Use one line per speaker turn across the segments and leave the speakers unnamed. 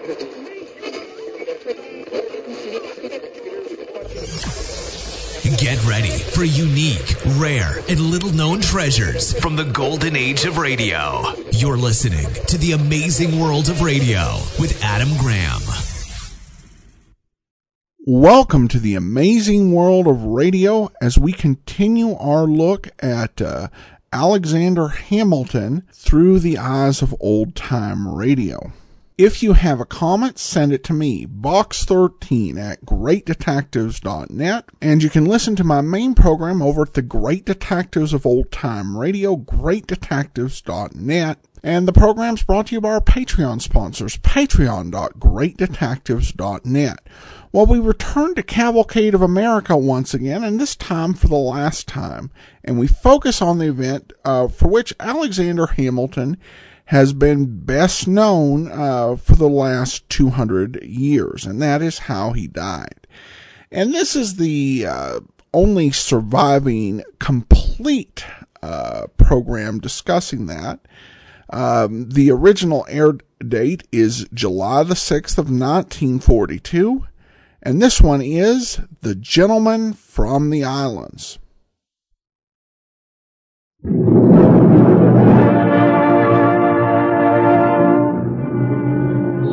Get ready for unique, rare, and little known treasures from the golden age of radio. You're listening to the amazing world of radio with Adam Graham.
Welcome to the amazing world of radio as we continue our look at uh, Alexander Hamilton through the eyes of old time radio. If you have a comment, send it to me, box13 at greatdetectives.net. And you can listen to my main program over at the Great Detectives of Old Time Radio, greatdetectives.net. And the program's brought to you by our Patreon sponsors, patreon.greatdetectives.net. Well, we return to Cavalcade of America once again, and this time for the last time. And we focus on the event uh, for which Alexander Hamilton has been best known uh, for the last 200 years, and that is how he died. And this is the uh, only surviving complete uh, program discussing that. Um, the original air date is July the 6th of 1942, and this one is The Gentleman from the Islands.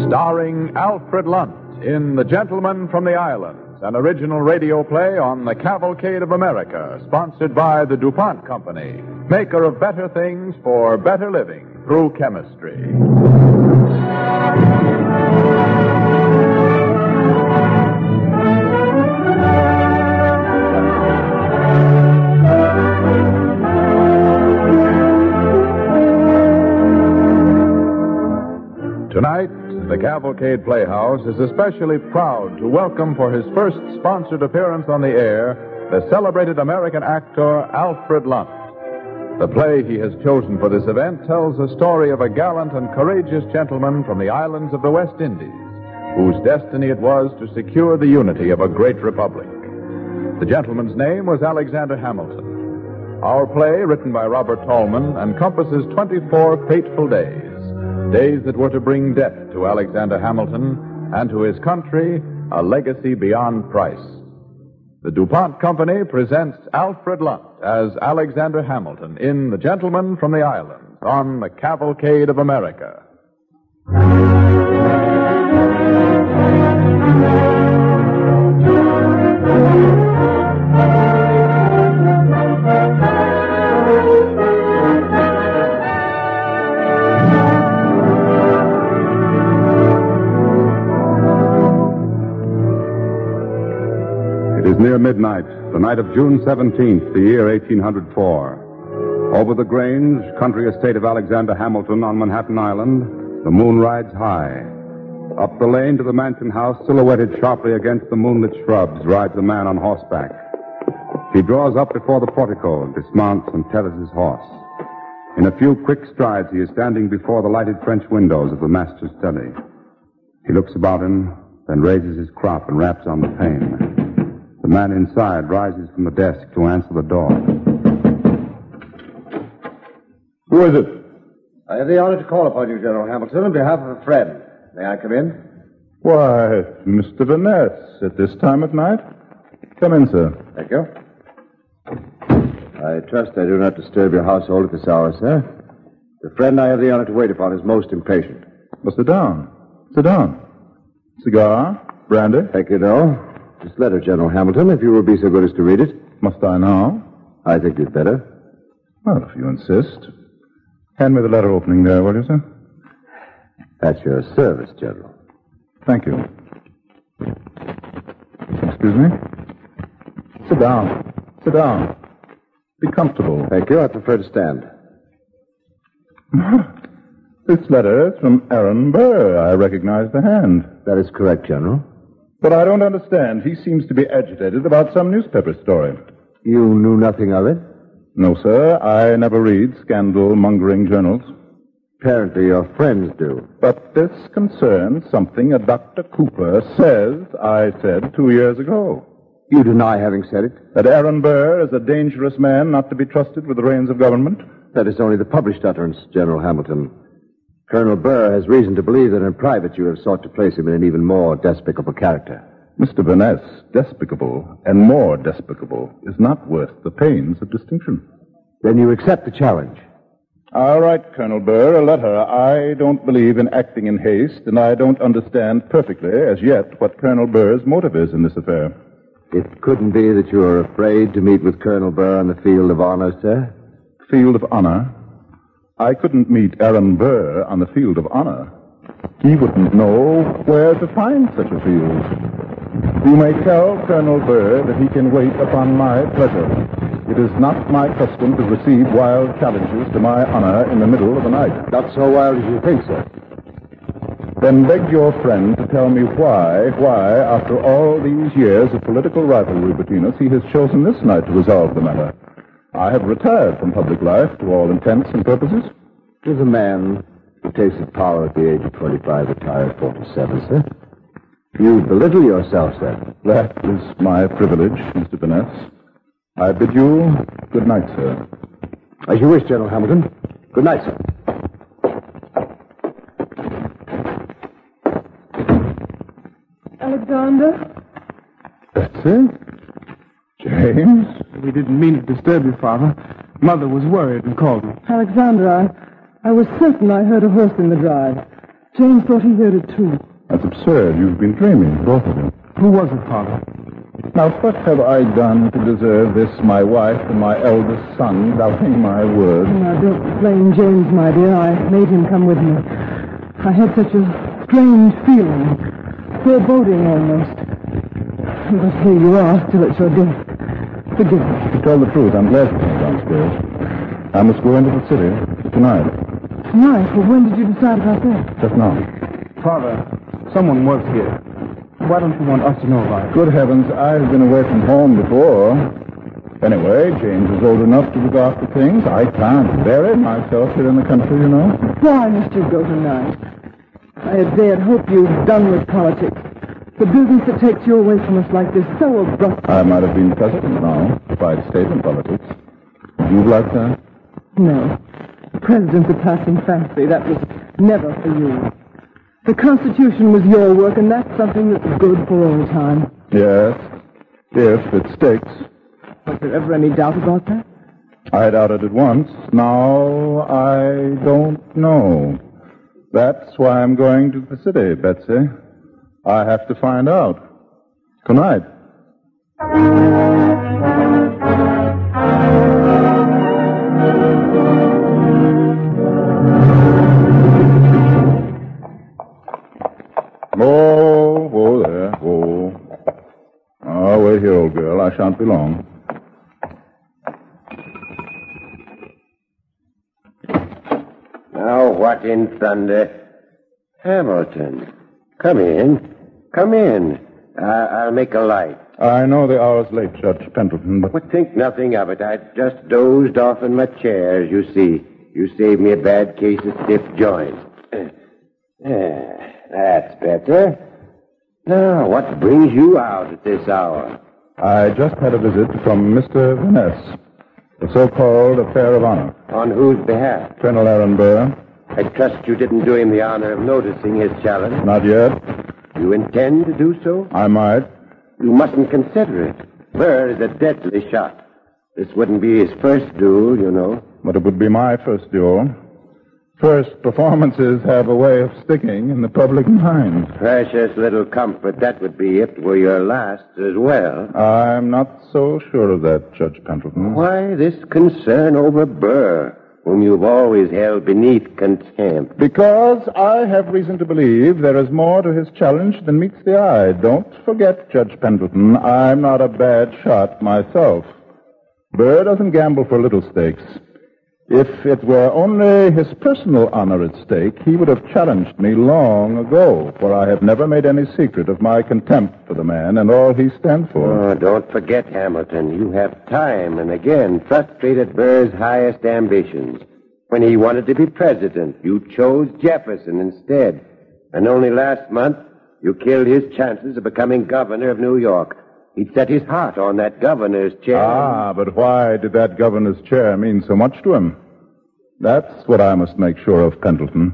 Starring Alfred Lunt in The Gentleman from the Islands, an original radio play on the Cavalcade of America, sponsored by the DuPont Company, maker of better things for better living through chemistry. Tonight, the Cavalcade Playhouse is especially proud to welcome for his first sponsored appearance on the air the celebrated American actor Alfred Lunt. The play he has chosen for this event tells the story of a gallant and courageous gentleman from the islands of the West Indies, whose destiny it was to secure the unity of a great republic. The gentleman's name was Alexander Hamilton. Our play, written by Robert Tallman, encompasses 24 fateful days days that were to bring death to Alexander Hamilton and to his country a legacy beyond price. The DuPont Company presents Alfred Lunt as Alexander Hamilton in The Gentleman from the Islands on the Cavalcade of America.
Near midnight, the night of June 17th, the year 1804. Over the Grange, country estate of Alexander Hamilton on Manhattan Island, the moon rides high. Up the lane to the mansion house, silhouetted sharply against the moonlit shrubs, rides a man on horseback. He draws up before the portico, dismounts, and tethers his horse. In a few quick strides, he is standing before the lighted French windows of the master's study. He looks about him, then raises his crop and raps on the pane. The man inside rises from the desk to answer the door.
Who is it?
I have the honor to call upon you, General Hamilton, on behalf of a friend. May I come in?
Why, Mr. Van Ness, at this time of night? Come in, sir.
Thank you. I trust I do not disturb your household at this hour, sir. The friend I have the honor to wait upon is most impatient.
Well, sit down. Sit down. Cigar? Brandy?
Thank you, no. This letter, General Hamilton, if you will be so good as to read it.
Must I now?
I think you'd better.
Well, if you insist. Hand me the letter opening there, will you, sir?
At your service, General.
Thank you. Excuse me? Sit down. Sit down. Be comfortable.
Thank you. I prefer to stand.
This letter is from Aaron Burr. I recognize the hand.
That is correct, General.
But I don't understand. He seems to be agitated about some newspaper story.
You knew nothing of it?
No, sir. I never read scandal mongering journals.
Apparently your friends do.
But this concerns something a Dr. Cooper says I said two years ago.
You deny having said it?
That Aaron Burr is a dangerous man not to be trusted with the reins of government?
That is only the published utterance, General Hamilton. Colonel Burr has reason to believe that in private you have sought to place him in an even more despicable character.
Mr. Van Ness, despicable and more despicable is not worth the pains of distinction.
Then you accept the challenge.
All right, Colonel Burr, a letter. I don't believe in acting in haste, and I don't understand perfectly, as yet, what Colonel Burr's motive is in this affair.
It couldn't be that you are afraid to meet with Colonel Burr on the field of honor, sir?
Field of honor? I couldn't meet Aaron Burr on the field of honor. He wouldn't know where to find such a field. You may tell Colonel Burr that he can wait upon my pleasure. It is not my custom to receive wild challenges to my honor in the middle of the night.
Not so wild as you think, sir.
Then beg your friend to tell me why, why, after all these years of political rivalry between us, he has chosen this night to resolve the matter. I have retired from public life to all intents and purposes.
Does a man who tasted power at the age of 25 retire at 47, sir? You belittle yourself, sir.
That is my privilege, Mr. Van Ness. I bid you good night, sir.
As you wish, General Hamilton. Good night, sir.
Alexander?
That's it? James?
We didn't mean to disturb you, Father. Mother was worried and called me.
Alexander, I, I was certain I heard a horse in the drive. James thought he heard it too.
That's absurd. You've been dreaming, both of you.
Who was it, Father?
Now, what have I done to deserve this, my wife and my eldest son, doubting my word?
Oh, now, don't blame James, my dear. I made him come with me. I had such a strange feeling, foreboding almost. But here you are, still at your desk. Forgive me.
To tell the truth, I'm glad you came downstairs. I must go into the city tonight,
Tonight? Well, when did you decide about that?
just now.
Father, someone was here. Why don't you want us to know about it?
Good heavens, I've been away from home before. Anyway, James is old enough to look after things. I can't bury myself here in the country, you know.
Why must you go tonight? I had dared hope you'd done with politics. The business that takes you away from us like this so abruptly.
I might have been president now, if I'd stayed in politics. Would you like that?
No. The president's a passing fancy. That was never for you. The Constitution was your work, and that's something that's good for all time.
Yes, if it sticks.
Was there ever any doubt about that?
I doubted it once. Now I don't know. That's why I'm going to the city, Betsy. I have to find out. Good night. Oh, oh there, oh. Oh, wait here, old girl. I shan't be long.
Now, what in thunder? Hamilton, come in. Come in. I- I'll make a light.
I know the hour's late, Judge Pendleton, but
think nothing of it. I just dozed off in my chair, as you see. You saved me a bad case of stiff joints. Yeah, that's better. Now, what brings you out at this hour?
I just had a visit from Mr. Van Ness, the so-called affair of honor.
On whose behalf?
Colonel Aaron Burr.
I trust you didn't do him the honor of noticing his challenge.
Not yet.
You intend to do so?
I might.
You mustn't consider it. Burr is a deadly shot. This wouldn't be his first duel, you know.
But it would be my first duel. First performances have a way of sticking in the public mind.
Precious little comfort that would be if it were your last as well.
I'm not so sure of that, Judge Pendleton.
Why this concern over Burr, whom you've always held beneath contempt?
Because I have reason to believe there is more to his challenge than meets the eye. Don't forget, Judge Pendleton, I'm not a bad shot myself. Burr doesn't gamble for little stakes. If it were only his personal honor at stake, he would have challenged me long ago, for I have never made any secret of my contempt for the man and all he stands for.
Oh, don't forget, Hamilton. You have time and again frustrated Burr's highest ambitions. When he wanted to be president, you chose Jefferson instead. And only last month, you killed his chances of becoming governor of New York. He'd set his heart on that governor's chair.
Ah, but why did that governor's chair mean so much to him? That's what I must make sure of, Pendleton.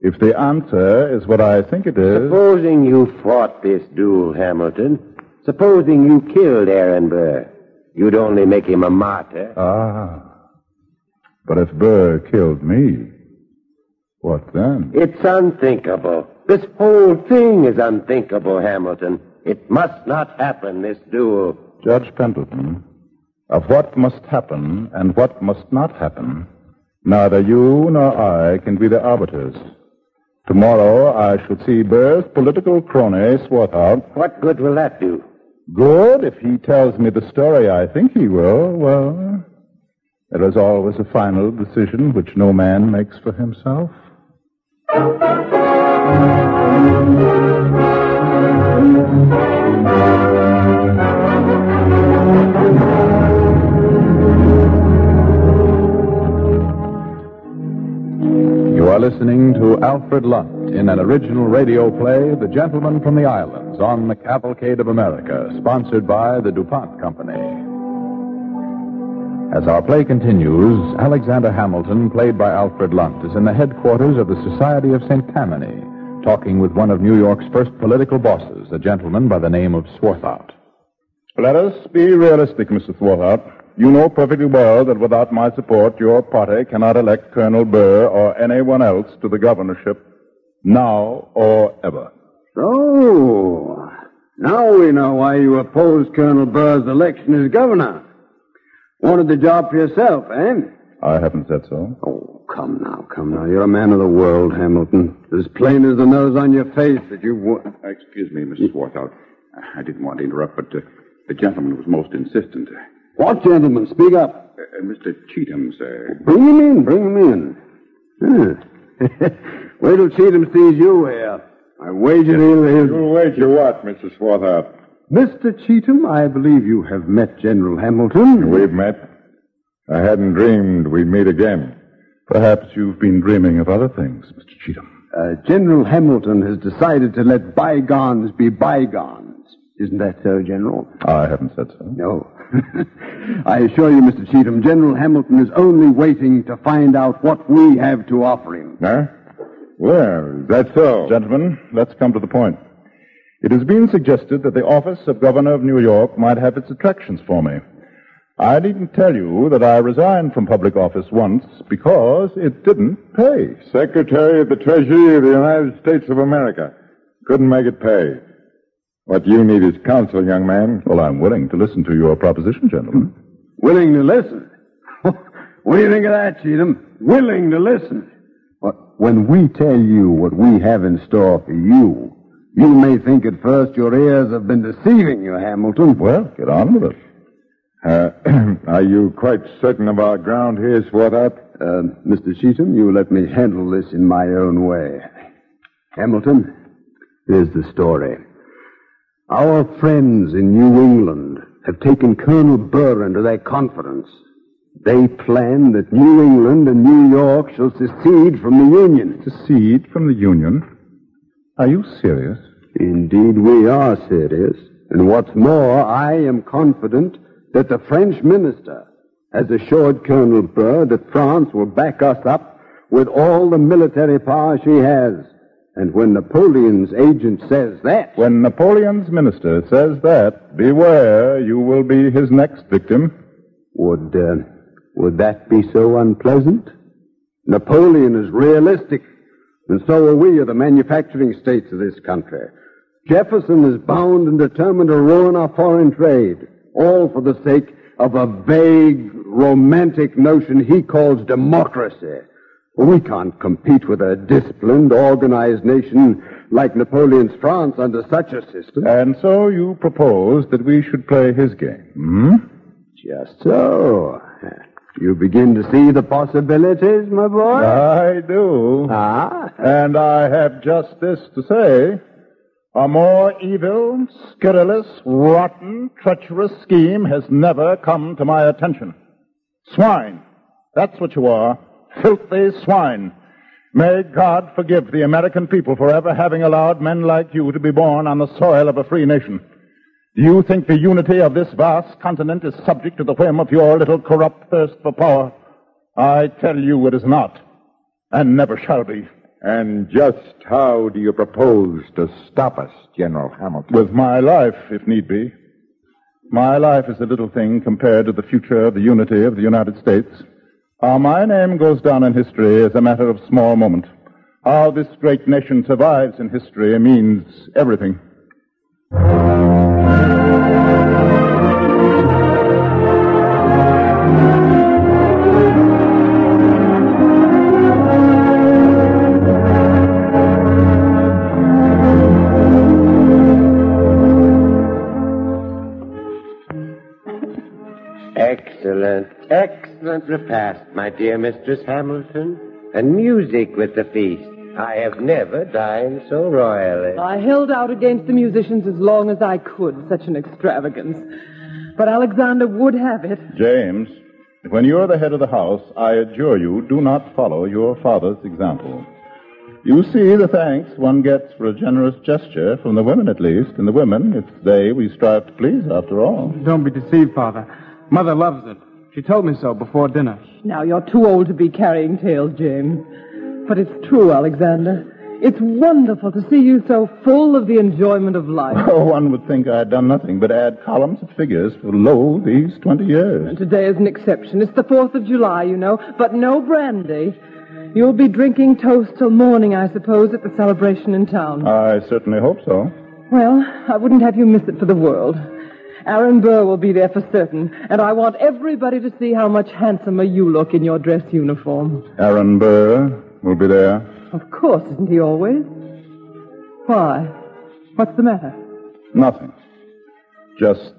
If the answer is what I think it is.
Supposing you fought this duel, Hamilton. Supposing you killed Aaron Burr. You'd only make him a martyr.
Ah. But if Burr killed me, what then?
It's unthinkable. This whole thing is unthinkable, Hamilton. It must not happen, this duel.
Judge Pendleton, of what must happen and what must not happen, neither you nor I can be the arbiters. Tomorrow I shall see Burr's political crony Swarthout.
What good will that do?
Good, if he tells me the story I think he will, well, there is always a final decision which no man makes for himself.
Listening to Alfred Lunt in an original radio play, The Gentleman from the Islands, on the Cavalcade of America, sponsored by the DuPont Company. As our play continues, Alexander Hamilton, played by Alfred Lunt, is in the headquarters of the Society of St. Tammany, talking with one of New York's first political bosses, a gentleman by the name of Swarthout.
Let us be realistic, Mr. Swarthout. You know perfectly well that without my support, your party cannot elect Colonel Burr or anyone else to the governorship now or ever.
So, now we know why you opposed Colonel Burr's election as governor. Wanted the job for yourself, eh?
I haven't said so.
Oh, come now, come now. You're a man of the world, Hamilton. As plain as the nose on your face that you wa-
Excuse me, Mrs. Swarthout. I didn't want to interrupt, but uh, the gentleman was most insistent.
What gentleman? Speak up.
Uh, uh, Mr. Cheetham, sir.
Bring him in, bring him in. Huh. Wait till Cheetham sees you here. I wager he'll... he'll...
You'll wager what, Mr. Swarthout?
Mr. Cheetham, I believe you have met General Hamilton.
We've met. I hadn't dreamed we'd meet again. Perhaps you've been dreaming of other things, Mr. Cheetham.
Uh, General Hamilton has decided to let bygones be bygones. Isn't that so, General?
I haven't said so.
No. I assure you, Mr. Cheetham, General Hamilton is only waiting to find out what we have to offer him.
Huh? Well, is that so? Gentlemen, let's come to the point. It has been suggested that the office of Governor of New York might have its attractions for me. I needn't tell you that I resigned from public office once because it didn't pay.
Secretary of the Treasury of the United States of America. Couldn't make it pay. What you need is counsel, young man.
Well, I'm willing to listen to your proposition, gentlemen.
Willing to listen? what do you think of that, Cheetham? Willing to listen. But when we tell you what we have in store for you, you may think at first your ears have been deceiving you, Hamilton.
Well, get on with it.
Uh, are you quite certain of our ground here, Swarthout?
Uh, Mr. Cheetham, you let me handle this in my own way. Hamilton, here's the story. Our friends in New England have taken Colonel Burr into their confidence. They plan that New England and New York shall secede from the Union.
Secede from the Union? Are you serious?
Indeed, we are serious. And what's more, I am confident that the French minister has assured Colonel Burr that France will back us up with all the military power she has. And when Napoleon's agent says that.
When Napoleon's minister says that, beware, you will be his next victim.
Would, uh, would that be so unpleasant? Napoleon is realistic, and so are we of the manufacturing states of this country. Jefferson is bound and determined to ruin our foreign trade, all for the sake of a vague, romantic notion he calls democracy. We can't compete with a disciplined, organized nation like Napoleon's France under such a system.
And so you propose that we should play his game, hmm?
Just so. You begin to see the possibilities, my boy?
I do.
Ah?
And I have just this to say. A more evil, scurrilous, rotten, treacherous scheme has never come to my attention. Swine. That's what you are. Filthy swine. May God forgive the American people for ever having allowed men like you to be born on the soil of a free nation. Do you think the unity of this vast continent is subject to the whim of your little corrupt thirst for power? I tell you it is not, and never shall be.
And just how do you propose to stop us, General Hamilton?
With my life, if need be. My life is a little thing compared to the future of the unity of the United States. How my name goes down in history is a matter of small moment. How this great nation survives in history means everything.
Excellent, excellent repast, my dear Mistress Hamilton. And music with the feast. I have never dined so royally.
I held out against the musicians as long as I could. Such an extravagance. But Alexander would have it.
James, when you're the head of the house, I adjure you, do not follow your father's example. You see the thanks one gets for a generous gesture, from the women at least, and the women, it's they we strive to please after all.
Don't be deceived, Father. Mother loves it. She told me so before dinner.
Now you're too old to be carrying tales, James. But it's true, Alexander. It's wonderful to see you so full of the enjoyment of life.
Oh, one would think I had done nothing but add columns of figures for lo these 20 years.
And today is an exception. It's the 4th of July, you know, but no brandy. You'll be drinking toast till morning, I suppose, at the celebration in town.
I certainly hope so.
Well, I wouldn't have you miss it for the world. Aaron Burr will be there for certain, and I want everybody to see how much handsomer you look in your dress uniform.
Aaron Burr will be there.
Of course, isn't he always? Why? What's the matter?
Nothing. Just,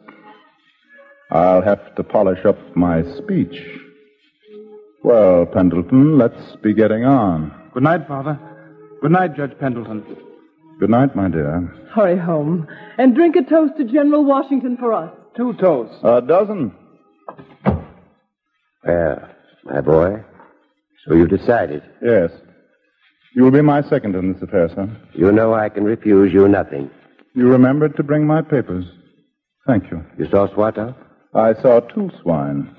I'll have to polish up my speech. Well, Pendleton, let's be getting on.
Good night, Father. Good night, Judge Pendleton.
Good night, my dear.
Hurry home and drink a toast to General Washington for us.
Two toasts.
A dozen.
Well, my boy, so you've decided.
Yes. You will be my second in this affair, sir.
You know I can refuse you nothing.
You remembered to bring my papers. Thank you.
You saw Swarthout?
I saw two swine.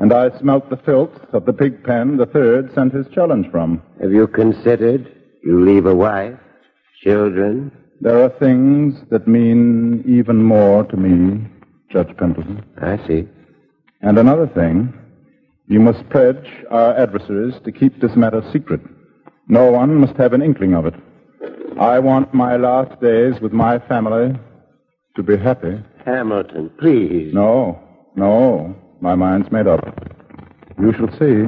And I smelt the filth of the pig pen the third sent his challenge from.
Have you considered you leave a wife, children?
There are things that mean even more to me, Judge Pendleton.
I see.
And another thing, you must pledge our adversaries to keep this matter secret. No one must have an inkling of it. I want my last days with my family to be happy.
Hamilton, please.
No, no. My mind's made up. You shall see.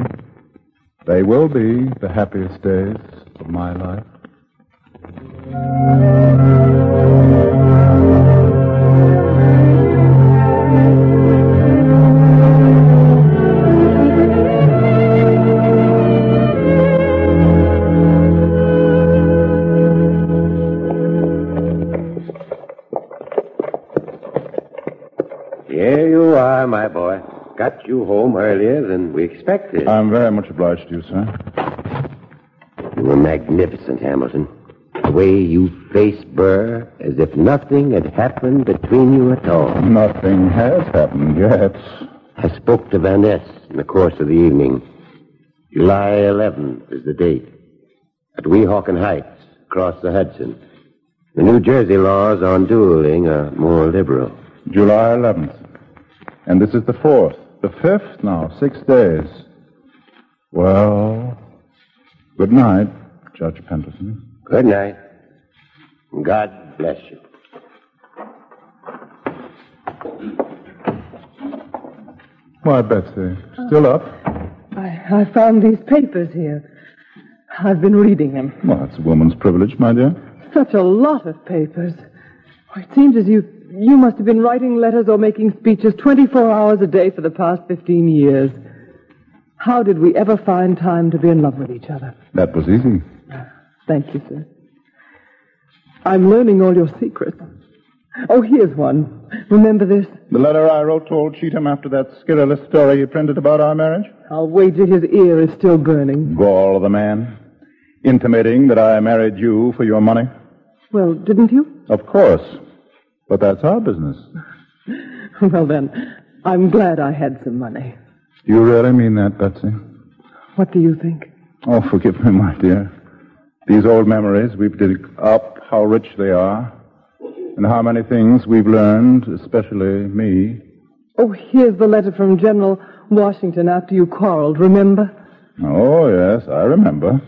They will be the happiest days of my life.
Here you are, my boy. Got you home earlier than we expected.
I'm very much obliged to you, sir.
You were magnificent, Hamilton. The way you face Burr as if nothing had happened between you at all.
Nothing has happened yet.
I spoke to Van Ness in the course of the evening. July 11th is the date. At Weehawken Heights, across the Hudson. The New Jersey laws on dueling are more liberal.
July 11th. And this is the 4th. The 5th now, six days. Well, good night, Judge Pendleton.
Good night. God bless you.
Why, Betsy, still up?
I, I found these papers here. I've been reading them.
Well, it's a woman's privilege, my dear.
Such a lot of papers. It seems as you you must have been writing letters or making speeches 24 hours a day for the past 15 years. How did we ever find time to be in love with each other?
That was easy.
Thank you, sir. I'm learning all your secrets. Oh, here's one. Remember this?
The letter I wrote to old Cheetham after that scurrilous story you printed about our marriage?
I'll wager his ear is still burning.
Gall of the man. Intimating that I married you for your money?
Well, didn't you?
Of course. But that's our business.
Well, then, I'm glad I had some money.
Do you really mean that, Betsy?
What do you think?
Oh, forgive me, my dear. These old memories we've dug up, how rich they are, and how many things we've learned, especially me.
Oh, here's the letter from General Washington after you quarreled, remember?
Oh, yes, I remember.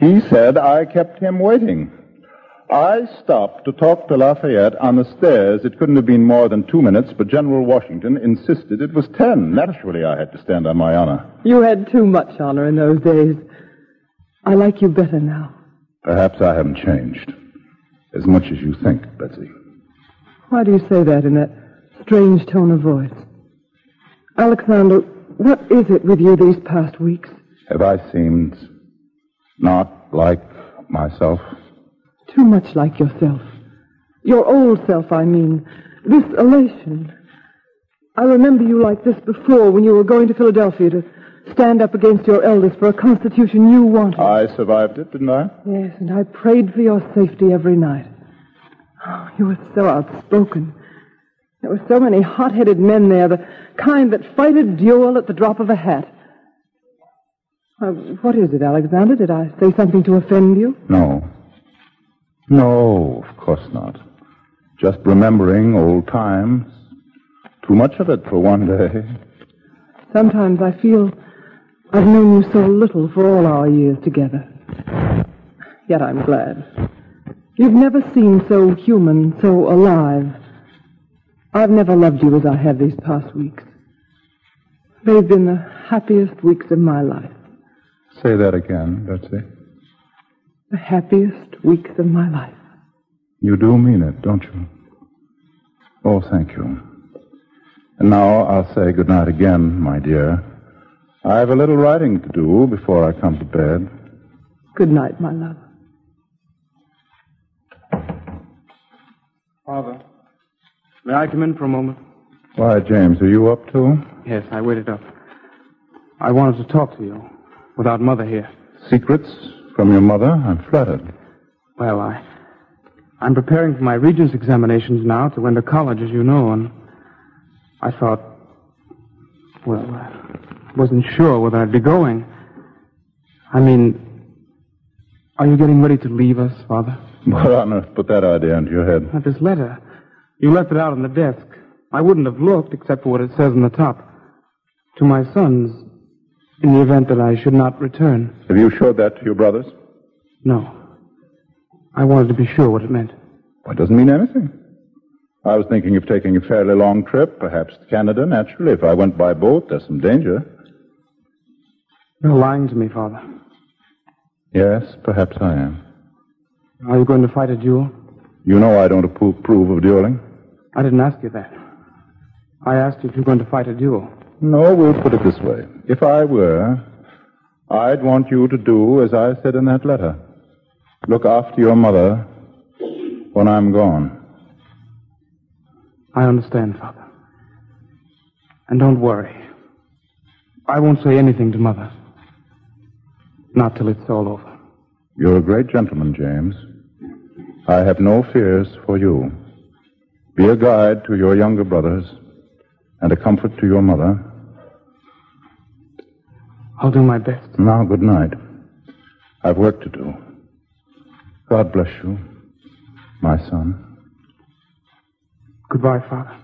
He said I kept him waiting. I stopped to talk to Lafayette on the stairs. It couldn't have been more than two minutes, but General Washington insisted it was ten. Naturally, I had to stand on my honor.
You had too much honor in those days. I like you better now.
Perhaps I haven't changed as much as you think, Betsy.
Why do you say that in that strange tone of voice? Alexander, what is it with you these past weeks?
Have I seemed not like myself?
Too much like yourself. Your old self, I mean. This elation. I remember you like this before when you were going to Philadelphia to stand up against your elders for a constitution you wanted.
I survived it, didn't I?
Yes, and I prayed for your safety every night. Oh, you were so outspoken. There were so many hot-headed men there, the kind that fight a duel at the drop of a hat. Uh, what is it, Alexander? Did I say something to offend you?
No. No, of course not. Just remembering old times. Too much of it for one day.
Sometimes I feel I've known you so little for all our years together. Yet I'm glad. You've never seemed so human, so alive. I've never loved you as I have these past weeks. They've been the happiest weeks of my life.
Say that again, Betsy.
The happiest weeks of my life.
You do mean it, don't you? Oh, thank you. And now I'll say good night again, my dear. I have a little writing to do before I come to bed.
Good night, my love.
Father, may I come in for a moment?
Why, James, are you up too?
Yes, I waited up. I wanted to talk to you without Mother here.
Secrets from your mother? I'm flattered.
Well, I. I'm preparing for my Regents examinations now to enter college, as you know, and I thought. Well, I wasn't sure whether I'd be going. I mean, are you getting ready to leave us, Father?
What on earth put that idea into your head?
Not this letter. You left it out on the desk. I wouldn't have looked except for what it says on the top. To my sons, in the event that I should not return.
Have you showed that to your brothers?
No. I wanted to be sure what it meant.
Well, it doesn't mean anything. I was thinking of taking a fairly long trip, perhaps to Canada, naturally. If I went by boat, there's some danger.
You're lying to me, Father.
Yes, perhaps I am.
Are you going to fight a duel?
You know I don't approve of dueling.
I didn't ask you that. I asked you if you're going to fight a duel.
No, we'll put it this way. If I were, I'd want you to do as I said in that letter. Look after your mother when I'm gone.
I understand, Father. And don't worry. I won't say anything to Mother. Not till it's all over.
You're a great gentleman, James. I have no fears for you. Be a guide to your younger brothers and a comfort to your mother.
I'll do my best.
Now, good night. I've work to do. God bless you, my son.
Goodbye, Father.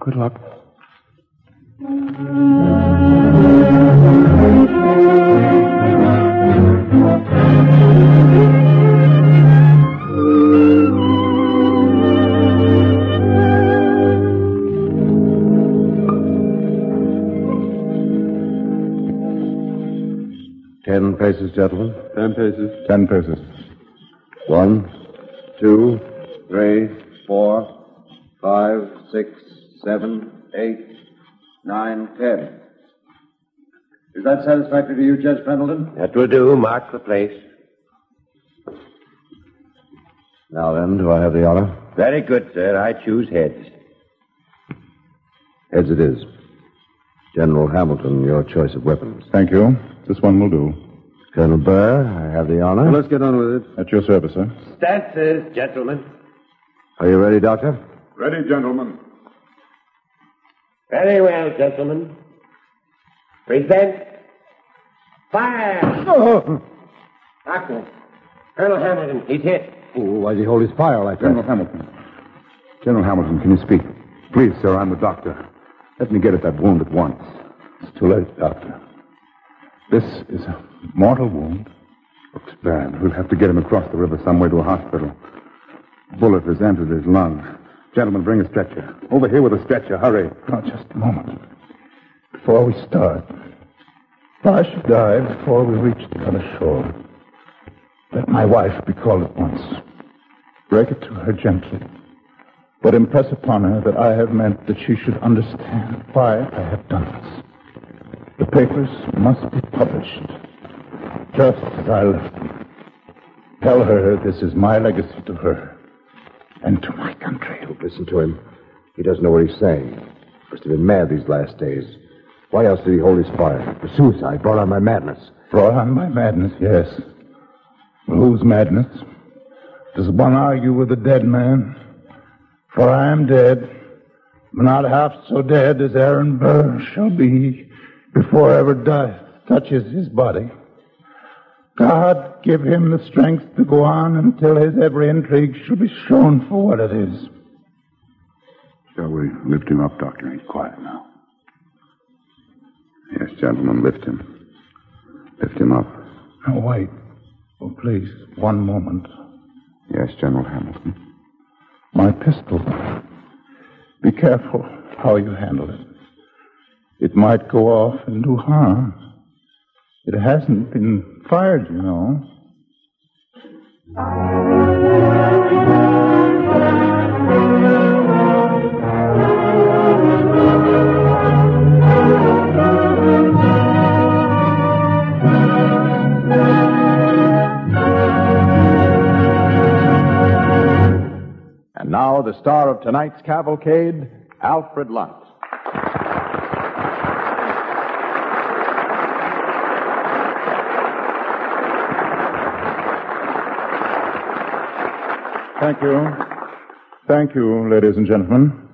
Good luck.
Paces, gentlemen.
Ten paces. Ten paces.
One, two, three, four, five, six, seven, eight, nine, ten. Is that satisfactory to you, Judge Pendleton?
That will do. Mark the place.
Now then, do I have the honor?
Very good, sir. I choose heads.
Heads it is. General Hamilton, your choice of weapons.
Thank you. This one will do.
Colonel Burr, I have the honor.
Well, let's get on with it. At your service, sir.
Stances, gentlemen.
Are you ready, Doctor?
Ready, gentlemen.
Very well, gentlemen. Present. Fire!
Oh.
Doctor, Colonel Hamilton, he's hit.
Oh, why does he hold his fire like that?
General Hamilton. General Hamilton, can you speak? Please, sir, I'm the doctor. Let me get at that wound at once.
It's too late, Doctor. This is a mortal wound.
Looks bad. We'll have to get him across the river some way to a hospital. Bullet has entered his lung. Gentlemen, bring a stretcher. Over here with a stretcher. Hurry.
Now, just a moment. Before we start, I should die before we reach the other shore, let my wife be called at once. Break it to her gently, but impress upon her that I have meant that she should understand why I have done this. The papers must be published, just as I left them. Tell her this is my legacy to her and to my country.
Don't listen to him. He doesn't know what he's saying. Must have been mad these last days. Why else did he hold his fire? For suicide. Brought on my madness.
Brought on by madness, yes. Well, whose madness? Does one argue with a dead man? For I am dead, but not half so dead as Aaron Burr shall be before ever death touches his body. God give him the strength to go on until his every intrigue shall be shown for what it is.
Shall we lift him up, Doctor? He's quiet now. Yes, gentlemen, lift him. Lift him up.
Now, wait. Oh, please, one moment.
Yes, General Hamilton.
My pistol. Be careful how you handle it. It might go off and do harm. It hasn't been fired, you know.
And now, the star of tonight's cavalcade, Alfred Lunt.
Thank you. Thank you, ladies and gentlemen.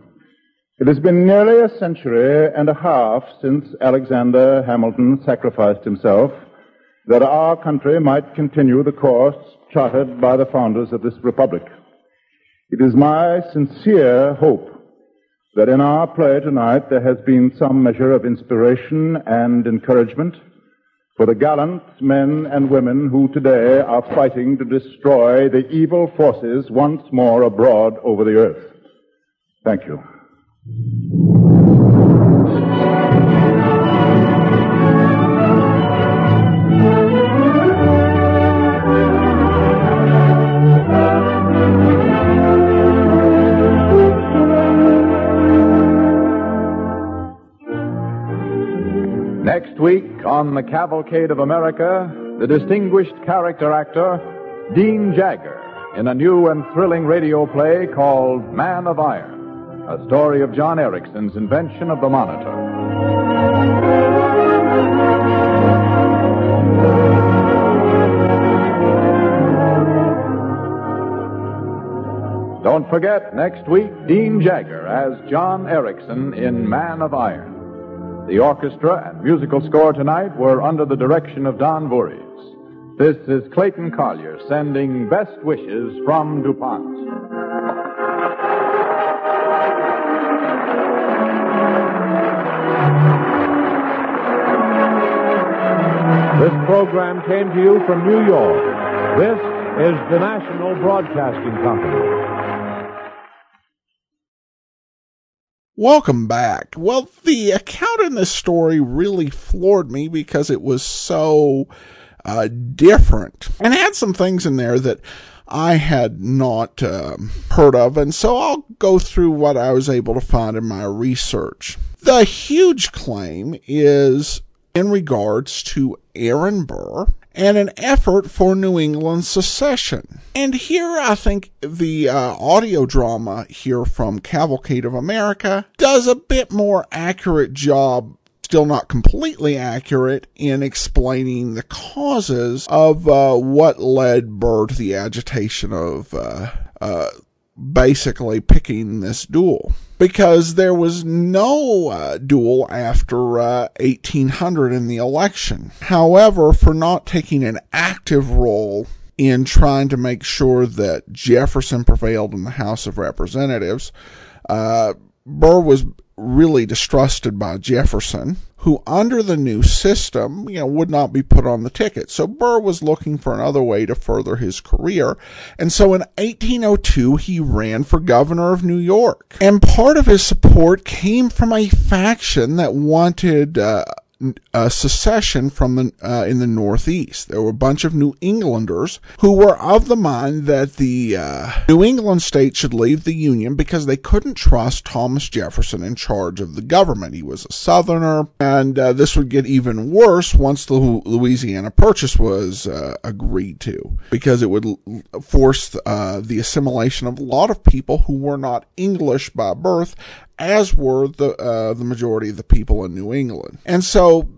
It has been nearly a century and a half since Alexander Hamilton sacrificed himself that our country might continue the course charted by the founders of this republic. It is my sincere hope that in our play tonight there has been some measure of inspiration and encouragement for the gallant men and women who today are fighting to destroy the evil forces once more abroad over the earth. Thank you.
Next week on the Cavalcade of America, the distinguished character actor Dean Jagger in a new and thrilling radio play called Man of Iron, a story of John Ericsson's invention of the monitor. Don't forget, next week, Dean Jagger as John Erickson in Man of Iron. The orchestra and musical score tonight were under the direction of Don Voorhees. This is Clayton Collyer sending best wishes from DuPont.
This program came to you from New York. This is the National Broadcasting Company.
Welcome back. Well, the account in this story really floored me because it was so uh, different and had some things in there that I had not um, heard of. And so I'll go through what I was able to find in my research. The huge claim is in regards to Aaron Burr and an effort for New England secession. And here I think the uh, audio drama here from Cavalcade of America does a bit more accurate job still not completely accurate in explaining the causes of uh, what led Burr to the agitation of uh, uh, basically picking this duel because there was no uh, duel after uh, 1800 in the election. However, for not taking an active role in trying to make sure that Jefferson prevailed in the House of Representatives, uh, Burr was really distrusted by Jefferson, who under the new system, you know, would not be put on the ticket. So Burr was looking for another way to further his career. And so in 1802, he ran for governor of New York. And part of his support came from a faction that wanted, uh, secession from the uh, in the Northeast. There were a bunch of New Englanders who were of the mind that the uh, New England state should leave the Union because they couldn't trust Thomas Jefferson in charge of the government. He was a Southerner, and uh, this would get even worse once the Louisiana Purchase was uh, agreed to, because it would force uh, the assimilation of a lot of people who were not English by birth as were the uh, the majority of the people in New England. And so,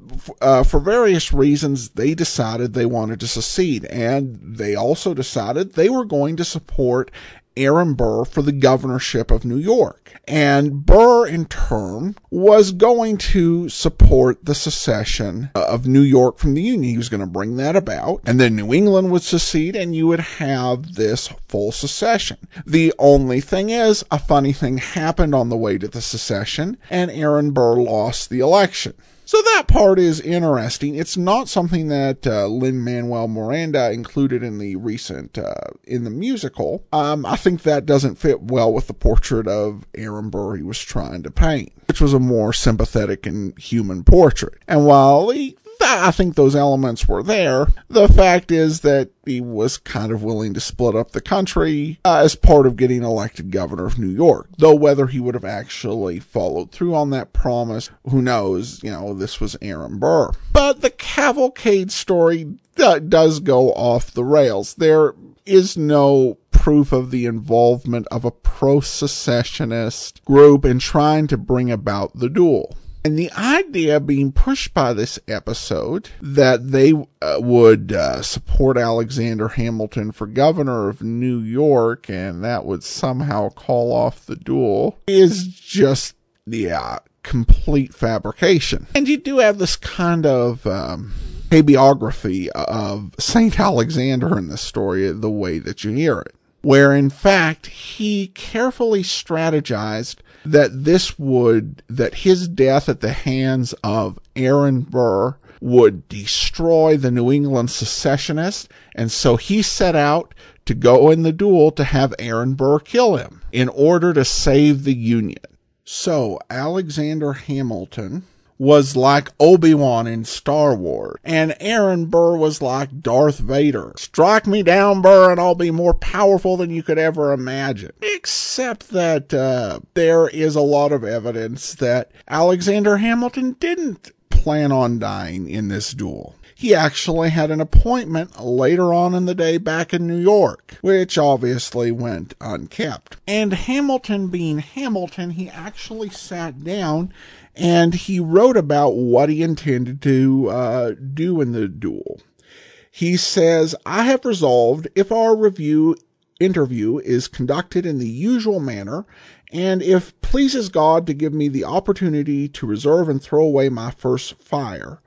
uh, for various reasons, they decided they wanted to secede, and they also decided they were going to support Aaron Burr for the governorship of New York. And Burr, in turn, was going to support the secession of New York from the Union. He was going to bring that about. And then New England would secede and you would have this full secession. The only thing is, a funny thing happened on the way to the secession and Aaron Burr lost the election. So that part is interesting. It's not something that uh, Lin Manuel Miranda included in the recent uh, in the musical. Um, I think that doesn't fit well with the portrait of Aaron Burr he was trying to paint, which was a more sympathetic and human portrait. And while he I think those elements were there. The fact is that he was kind of willing to split up the country uh, as part of getting elected governor of New York. Though whether he would have actually followed through on that promise, who knows? You know, this was Aaron Burr. But the cavalcade story uh, does go off the rails. There is no proof of the involvement of a pro secessionist group in trying to bring about the duel. And the idea being pushed by this episode that they uh, would uh, support Alexander Hamilton for governor of New York and that would somehow call off the duel is just, yeah, complete fabrication. And you do have this kind of, um, hagiography of St. Alexander in this story, the way that you hear it, where in fact he carefully strategized that this would, that his death at the hands of Aaron Burr would destroy the New England secessionists. And so he set out to go in the duel to have Aaron Burr kill him in order to save the Union. So Alexander Hamilton was like Obi-Wan in Star Wars, and Aaron Burr was like Darth Vader. Strike me down, Burr, and I'll be more powerful than you could ever imagine. Except that uh, there is a lot of evidence that Alexander Hamilton didn't plan on dying in this duel he actually had an appointment later on in the day back in New York, which obviously went unkept. And Hamilton being Hamilton, he actually sat down and he wrote about what he intended to uh, do in the duel. He says, I have resolved if our review interview is conducted in the usual manner, and if pleases God to give me the opportunity to reserve and throw away my first fire,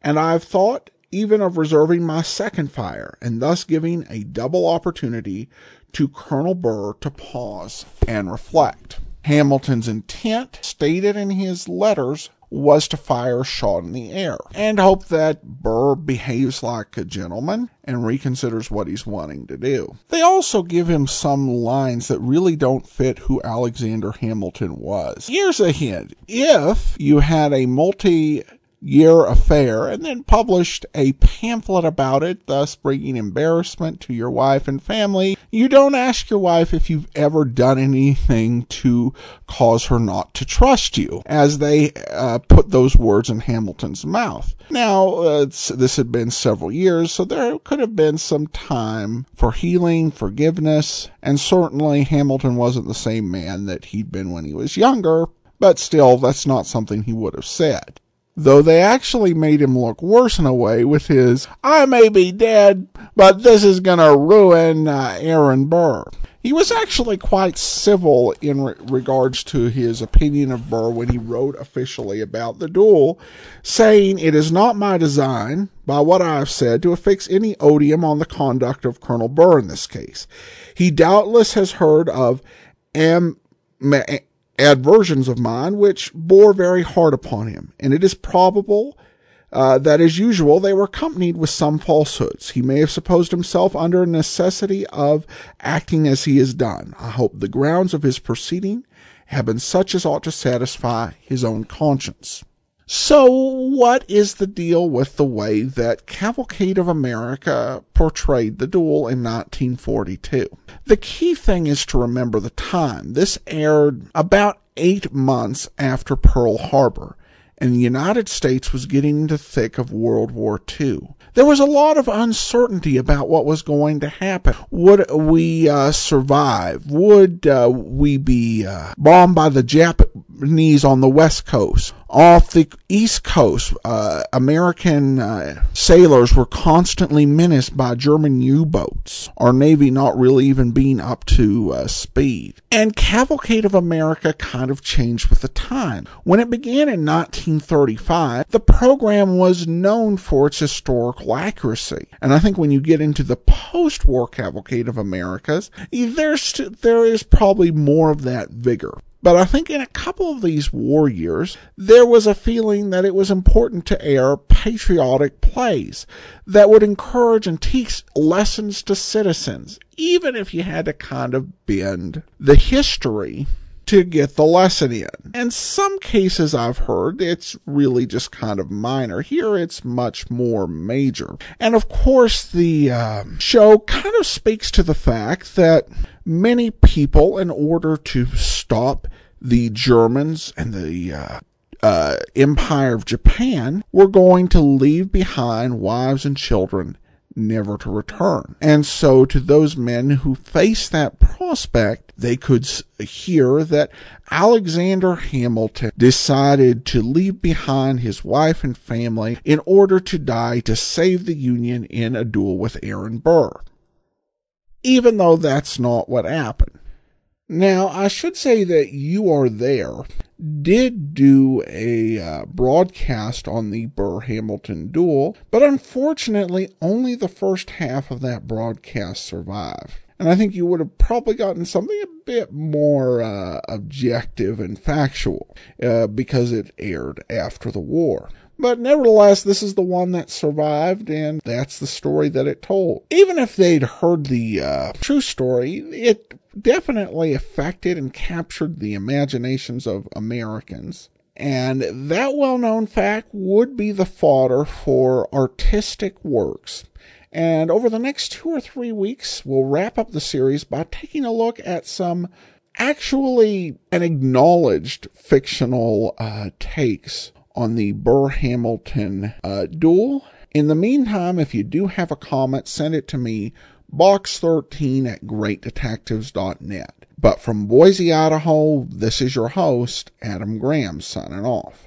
and I've thought even of reserving my second fire, and thus giving a double opportunity to Colonel Burr to pause and reflect. Hamilton's intent, stated in his letters, was to fire shot in the air and hope that Burr behaves like a gentleman and reconsiders what he's wanting to do. They also give him some lines that really don't fit who Alexander Hamilton was. Here's a hint. If you had a multi year affair and then published a pamphlet about it, thus bringing embarrassment to your wife and family. You don't ask your wife if you've ever done anything to cause her not to trust you, as they uh, put those words in Hamilton's mouth. Now, uh, this had been several years, so there could have been some time for healing, forgiveness, and certainly Hamilton wasn't the same man that he'd been when he was younger, but still, that's not something he would have said. Though they actually made him look worse in a way with his, I may be dead, but this is gonna ruin uh, Aaron Burr. He was actually quite civil in re- regards to his opinion of Burr when he wrote officially about the duel, saying, It is not my design, by what I have said, to affix any odium on the conduct of Colonel Burr in this case. He doubtless has heard of am- adversions of mine which bore very hard upon him, and it is probable uh, that as usual they were accompanied with some falsehoods. He may have supposed himself under a necessity of acting as he has done. I hope the grounds of his proceeding have been such as ought to satisfy his own conscience. So, what is the deal with the way that Cavalcade of America portrayed the duel in 1942? The key thing is to remember the time. This aired about eight months after Pearl Harbor and the United States was getting into the thick of World War II. There was a lot of uncertainty about what was going to happen. Would we uh, survive? Would uh, we be uh, bombed by the Japanese on the West Coast? Off the East Coast, uh, American uh, sailors were constantly menaced by German U boats, our Navy not really even being up to uh, speed. And Cavalcade of America kind of changed with the time. When it began in 1935, the program was known for its historical accuracy. And I think when you get into the post war Cavalcade of Americas, there's, there is probably more of that vigor. But I think in a couple of these war years, there was a feeling that it was important to air patriotic plays that would encourage and teach lessons to citizens, even if you had to kind of bend the history to get the lesson in. In some cases I've heard it's really just kind of minor. Here it's much more major. And of course the uh, show kind of speaks to the fact that many people, in order to stop the Germans and the uh, uh, Empire of Japan, were going to leave behind wives and children never to return. And so to those men who faced that prospect, they could hear that Alexander Hamilton decided to leave behind his wife and family in order to die to save the Union in a duel with Aaron Burr even though that's not what happened. Now, I should say that You Are There did do a uh, broadcast on the Burr Hamilton duel, but unfortunately, only the first half of that broadcast survived. And I think you would have probably gotten something a bit more uh, objective and factual uh, because it aired after the war. But nevertheless, this is the one that survived, and that's the story that it told. Even if they'd heard the uh, true story, it definitely affected and captured the imaginations of Americans. And that well known fact would be the fodder for artistic works. And over the next two or three weeks, we'll wrap up the series by taking a look at some actually an acknowledged fictional uh, takes on the Burr Hamilton uh, duel. In the meantime, if you do have a comment, send it to me, box13 at greatdetectives.net. But from Boise, Idaho, this is your host, Adam Graham, signing off.